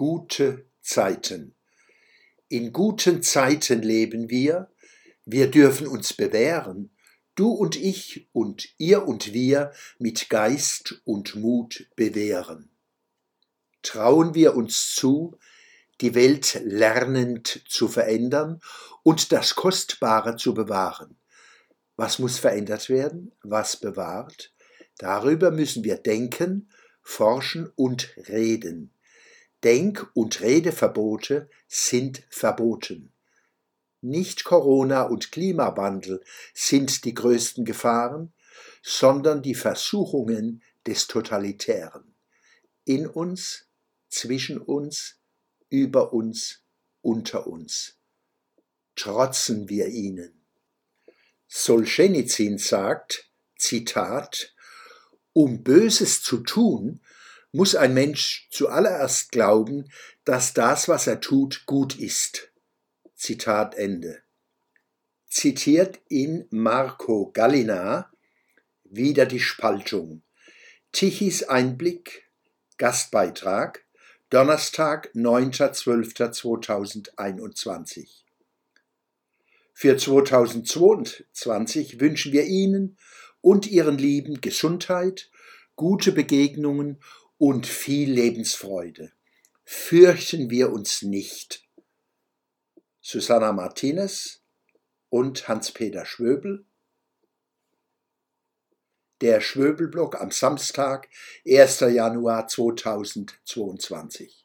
Gute Zeiten. In guten Zeiten leben wir, wir dürfen uns bewähren, du und ich und ihr und wir mit Geist und Mut bewähren. Trauen wir uns zu, die Welt lernend zu verändern und das Kostbare zu bewahren. Was muss verändert werden? Was bewahrt? Darüber müssen wir denken, forschen und reden. Denk- und Redeverbote sind verboten. Nicht Corona und Klimawandel sind die größten Gefahren, sondern die Versuchungen des Totalitären. In uns, zwischen uns, über uns, unter uns. Trotzen wir ihnen. Solzhenitsyn sagt, Zitat, um Böses zu tun, muss ein Mensch zuallererst glauben, dass das, was er tut, gut ist. Zitat Ende. Zitiert in Marco Gallina wieder die Spaltung. Tichys Einblick, Gastbeitrag, Donnerstag, 9.12.2021. Für 2022 wünschen wir Ihnen und Ihren Lieben Gesundheit, gute Begegnungen und viel Lebensfreude. Fürchten wir uns nicht. Susanna Martinez und Hans-Peter Schwöbel. Der Schwöbelblock am Samstag, 1. Januar 2022.